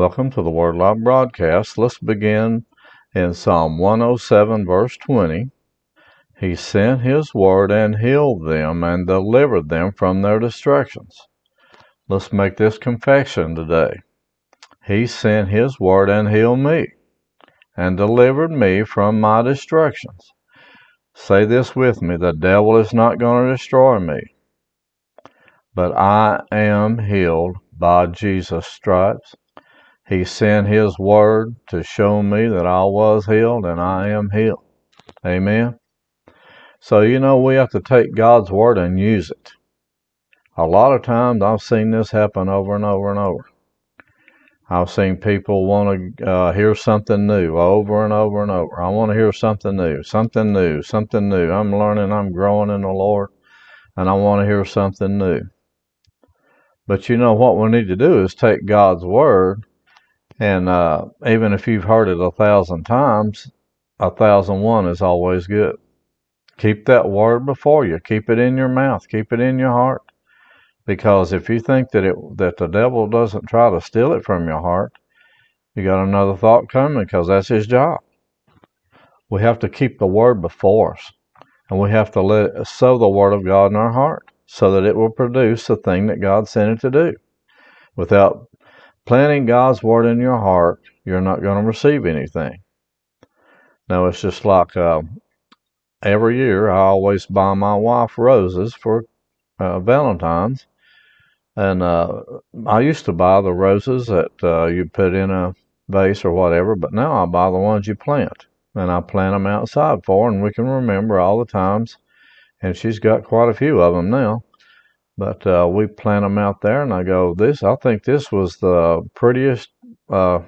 Welcome to the Word Alive broadcast. Let's begin in Psalm 107, verse 20. He sent his word and healed them and delivered them from their destructions. Let's make this confession today. He sent his word and healed me and delivered me from my destructions. Say this with me the devil is not going to destroy me, but I am healed by Jesus' stripes. He sent His word to show me that I was healed and I am healed. Amen. So, you know, we have to take God's word and use it. A lot of times I've seen this happen over and over and over. I've seen people want to uh, hear something new over and over and over. I want to hear something new, something new, something new. I'm learning, I'm growing in the Lord, and I want to hear something new. But you know what we need to do is take God's word and uh, even if you've heard it a thousand times, a thousand one is always good. Keep that word before you. Keep it in your mouth. Keep it in your heart. Because if you think that it that the devil doesn't try to steal it from your heart, you got another thought coming because that's his job. We have to keep the word before us, and we have to let sow the word of God in our heart so that it will produce the thing that God sent it to do. Without planting God's word in your heart, you're not going to receive anything. Now, it's just like uh, every year I always buy my wife roses for uh, Valentine's. And uh, I used to buy the roses that uh, you put in a vase or whatever, but now I buy the ones you plant. And I plant them outside for her, and we can remember all the times. And she's got quite a few of them now but uh, we plant them out there, and I go, this, I think this was the prettiest uh,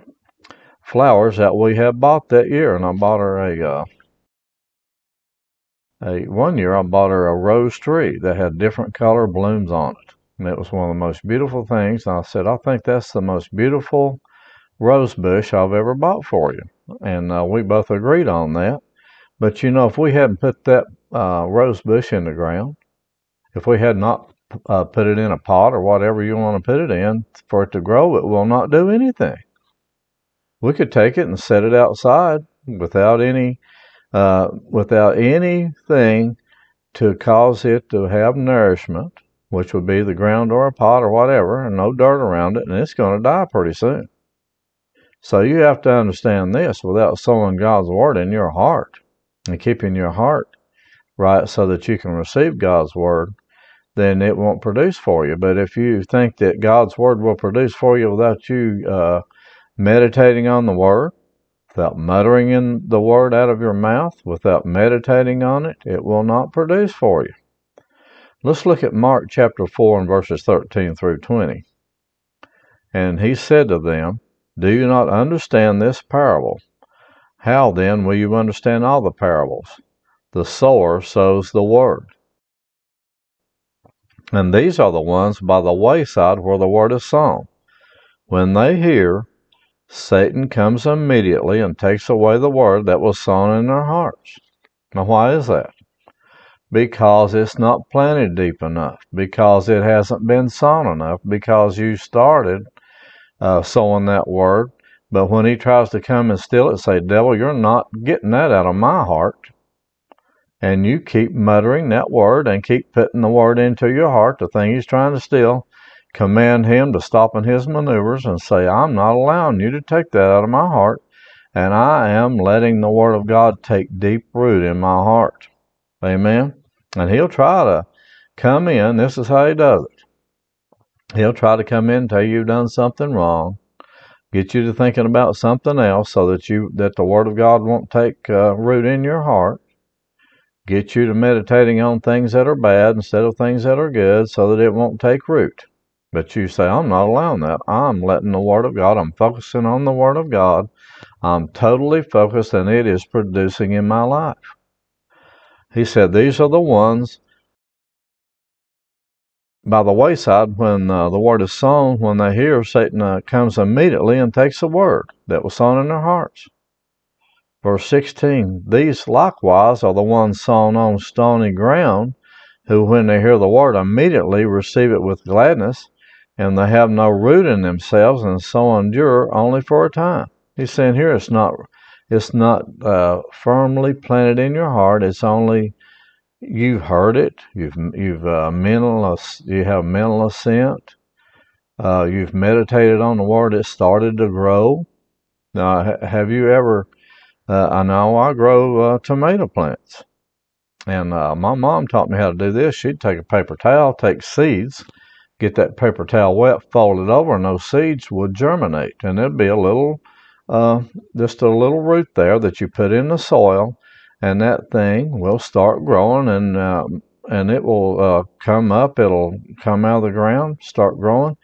flowers that we had bought that year. And I bought her a, uh, a, one year I bought her a rose tree that had different color blooms on it. And it was one of the most beautiful things. And I said, I think that's the most beautiful rose bush I've ever bought for you. And uh, we both agreed on that. But you know, if we hadn't put that uh, rose bush in the ground, if we had not uh, put it in a pot or whatever you want to put it in for it to grow, it will not do anything. We could take it and set it outside without any uh, without anything to cause it to have nourishment, which would be the ground or a pot or whatever, and no dirt around it, and it's going to die pretty soon. So you have to understand this without sowing God's word in your heart and keeping your heart right so that you can receive God's word then it won't produce for you. But if you think that God's Word will produce for you without you uh, meditating on the Word, without muttering in the Word out of your mouth, without meditating on it, it will not produce for you. Let's look at Mark chapter 4 and verses 13 through 20. And he said to them, Do you not understand this parable? How then will you understand all the parables? The sower sows the word. And these are the ones by the wayside where the word is sown. When they hear, Satan comes immediately and takes away the word that was sown in their hearts. Now, why is that? Because it's not planted deep enough, because it hasn't been sown enough, because you started uh, sowing that word, but when he tries to come and steal it, say, Devil, you're not getting that out of my heart and you keep muttering that word and keep putting the word into your heart, the thing he's trying to steal, command him to stop in his maneuvers and say, I'm not allowing you to take that out of my heart, and I am letting the word of God take deep root in my heart. Amen. And he'll try to come in. This is how he does it. He'll try to come in and tell you you've done something wrong, get you to thinking about something else, so that you that the word of God won't take uh, root in your heart get you to meditating on things that are bad instead of things that are good so that it won't take root. But you say, I'm not allowing that. I'm letting the Word of God, I'm focusing on the Word of God. I'm totally focused, and it is producing in my life. He said, These are the ones by the wayside when uh, the word is sown, when they hear, Satan uh, comes immediately and takes the word that was sown in their hearts. Verse 16 These likewise are the ones sown on stony ground, who, when they hear the word, immediately receive it with gladness, and they have no root in themselves, and so endure only for a time. He's saying here it's not it's not uh, firmly planted in your heart. It's only you've heard it. You've you've uh, mental you have mental assent. Uh, you've meditated on the word. It started to grow. Now, have you ever? Uh, I know I grow uh, tomato plants, and uh, my mom taught me how to do this. She'd take a paper towel, take seeds, get that paper towel wet, fold it over, and those seeds would germinate, and there'd be a little, uh, just a little root there that you put in the soil and that thing will start growing and uh, and it will uh, come up. It'll come out of the ground, start growing,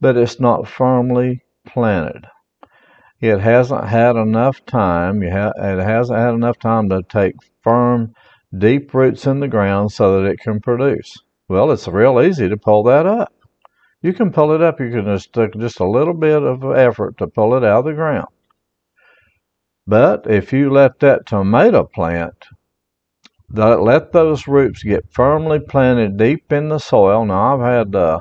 but it's not firmly planted. It hasn't had enough time. Ha- it hasn't had enough time to take firm, deep roots in the ground so that it can produce. Well, it's real easy to pull that up. You can pull it up. You can just take just a little bit of effort to pull it out of the ground. But if you let that tomato plant, let those roots get firmly planted deep in the soil. Now I've had uh,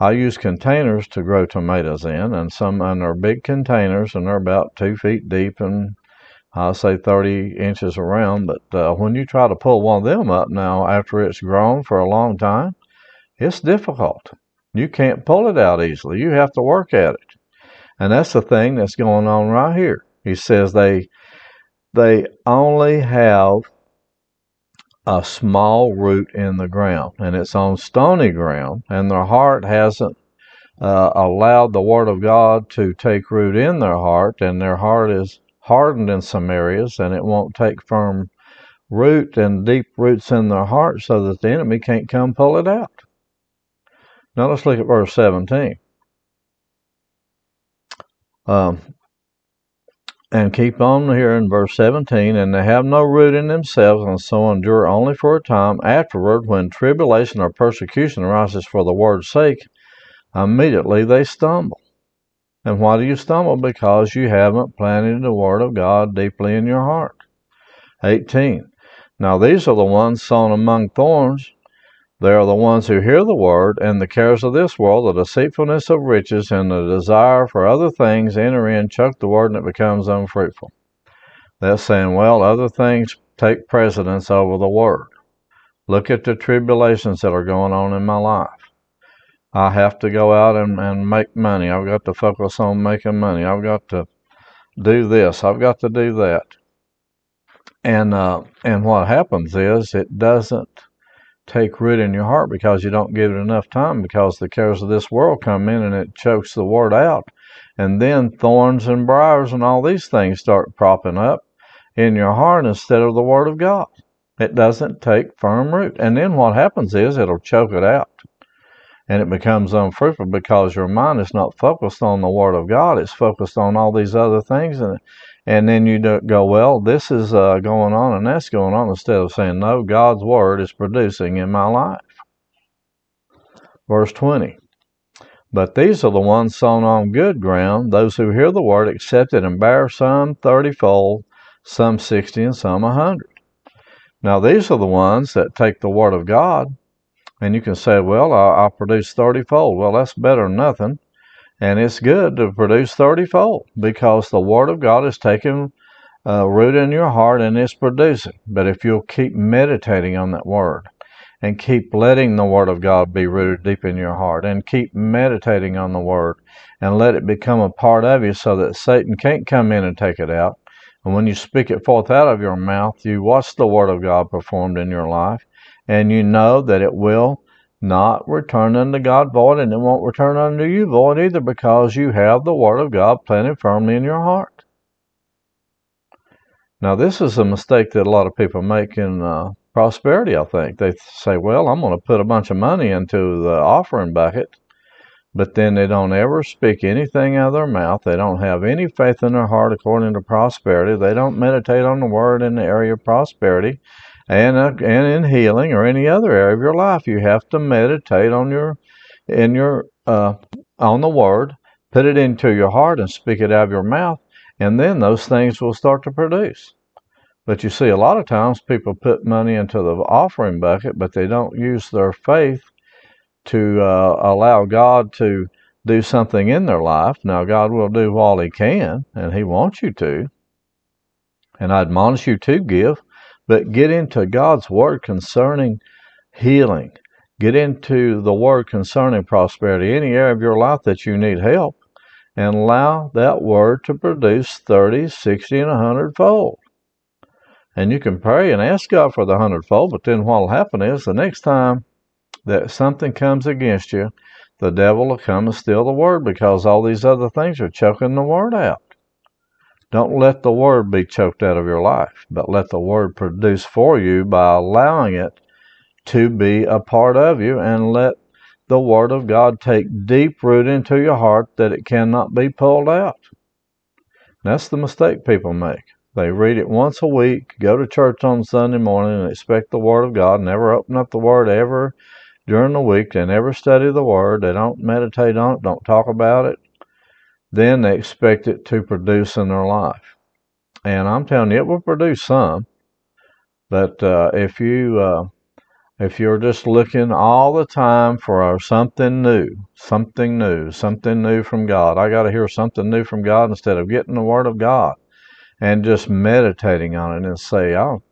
I use containers to grow tomatoes in, and some and they're big containers, and they're about two feet deep and I'll say 30 inches around. But uh, when you try to pull one of them up now after it's grown for a long time, it's difficult. You can't pull it out easily. You have to work at it, and that's the thing that's going on right here. He says they they only have a small root in the ground, and it's on stony ground, and their heart hasn't uh, allowed the Word of God to take root in their heart, and their heart is hardened in some areas, and it won't take firm root and deep roots in their heart so that the enemy can't come pull it out. Now let's look at verse 17. Um, and keep on here in verse 17, and they have no root in themselves, and so endure only for a time. Afterward, when tribulation or persecution arises for the word's sake, immediately they stumble. And why do you stumble? Because you haven't planted the word of God deeply in your heart. 18. Now these are the ones sown among thorns, they are the ones who hear the word, and the cares of this world, the deceitfulness of riches, and the desire for other things enter in, choke the word, and it becomes unfruitful. That's saying, well, other things take precedence over the word. Look at the tribulations that are going on in my life. I have to go out and, and make money. I've got to focus on making money. I've got to do this. I've got to do that. And uh, and what happens is it doesn't take root in your heart because you don't give it enough time because the cares of this world come in and it chokes the word out. And then thorns and briars and all these things start propping up in your heart instead of the word of God. It doesn't take firm root. And then what happens is it'll choke it out. And it becomes unfruitful because your mind is not focused on the Word of God. It's focused on all these other things. And and then you go, well, this is uh, going on and that's going on, instead of saying, no, God's word is producing in my life. Verse 20. But these are the ones sown on good ground, those who hear the word, accept it, and bear some thirtyfold, some sixty, and some a hundred. Now, these are the ones that take the word of God, and you can say, well, I'll produce thirtyfold. Well, that's better than nothing. And it's good to produce 30 fold because the Word of God is taking uh, root in your heart and it's producing. But if you'll keep meditating on that Word and keep letting the Word of God be rooted deep in your heart and keep meditating on the Word and let it become a part of you so that Satan can't come in and take it out. And when you speak it forth out of your mouth, you watch the Word of God performed in your life and you know that it will not return unto God void, and it won't return unto you void either, because you have the Word of God planted firmly in your heart. Now, this is a mistake that a lot of people make in uh, prosperity, I think. They say, well, I'm going to put a bunch of money into the offering bucket, but then they don't ever speak anything out of their mouth. They don't have any faith in their heart according to prosperity. They don't meditate on the word in the area of prosperity and, uh, and in healing or any other area of your life. You have to meditate on your, in your, uh, on the word, put it into your heart and speak it out of your mouth. And then those things will start to produce. But you see, a lot of times people put money into the offering bucket, but they don't use their faith to uh, allow God to do something in their life. Now, God will do all He can, and He wants you to. And I admonish you to give, but get into God's Word concerning healing. Get into the Word concerning prosperity, any area of your life that you need help, and allow that Word to produce 30, 60, and 100 fold. And you can pray and ask God for the hundredfold, but then what will happen is the next time that something comes against you, the devil will come and steal the word because all these other things are choking the word out. Don't let the word be choked out of your life, but let the word produce for you by allowing it to be a part of you and let the word of God take deep root into your heart that it cannot be pulled out. That's the mistake people make. They read it once a week, go to church on Sunday morning, and expect the Word of God. Never open up the Word ever during the week. They never study the Word. They don't meditate on it, don't talk about it. Then they expect it to produce in their life. And I'm telling you, it will produce some. But uh, if you uh, if you're just looking all the time for something new, something new, something new from God, I got to hear something new from God instead of getting the Word of God and just meditating on it and say, oh,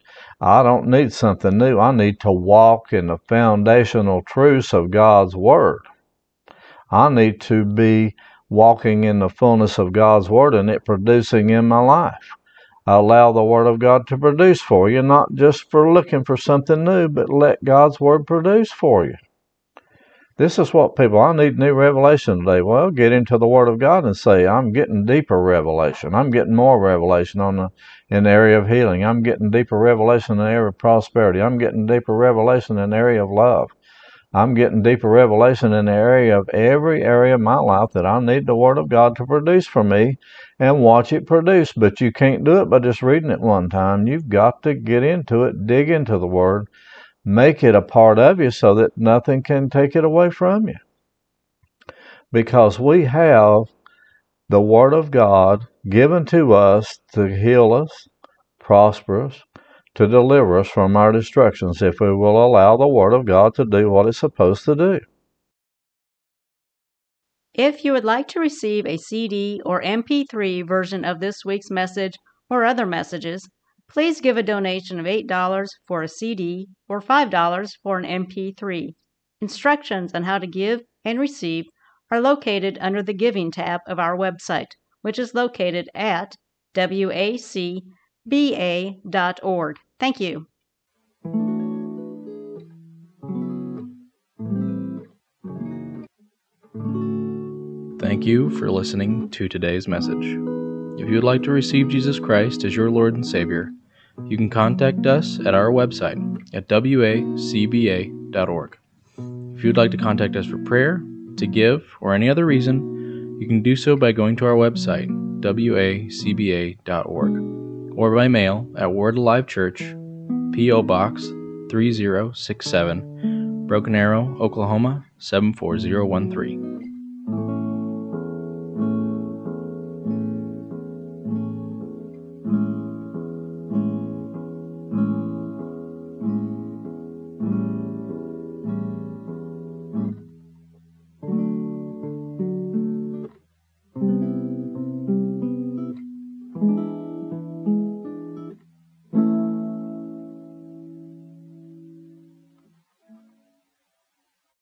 I don't need something new. I need to walk in the foundational truths of God's Word. I need to be walking in the fullness of God's Word and it producing in my life. Allow the Word of God to produce for you, not just for looking for something new, but let God's Word produce for you. This is what people, I need new revelation today. Well, get into the Word of God and say, I'm getting deeper revelation. I'm getting more revelation on the, in the area of healing. I'm getting deeper revelation in the area of prosperity. I'm getting deeper revelation in the area of love. I'm getting deeper revelation in the area of every area of my life that I need the Word of God to produce for me and watch it produce. But you can't do it by just reading it one time. You've got to get into it, dig into the Word, make it a part of you so that nothing can take it away from you. Because we have the Word of God given to us to heal us, prosper us, to deliver us from our destructions if we will allow the Word of God to do what it's supposed to do. If you would like to receive a CD or MP3 version of this week's message or other messages, Please give a donation of $8 for a CD or $5 for an MP3. Instructions on how to give and receive are located under the Giving tab of our website, which is located at wacba.org. Thank you. Thank you for listening to today's message. If you would like to receive Jesus Christ as your Lord and Savior, you can contact us at our website at wacba.org. If you would like to contact us for prayer, to give, or any other reason, you can do so by going to our website, wacba.org, or by mail at Word Alive Church, P.O. Box 3067, Broken Arrow, Oklahoma 74013.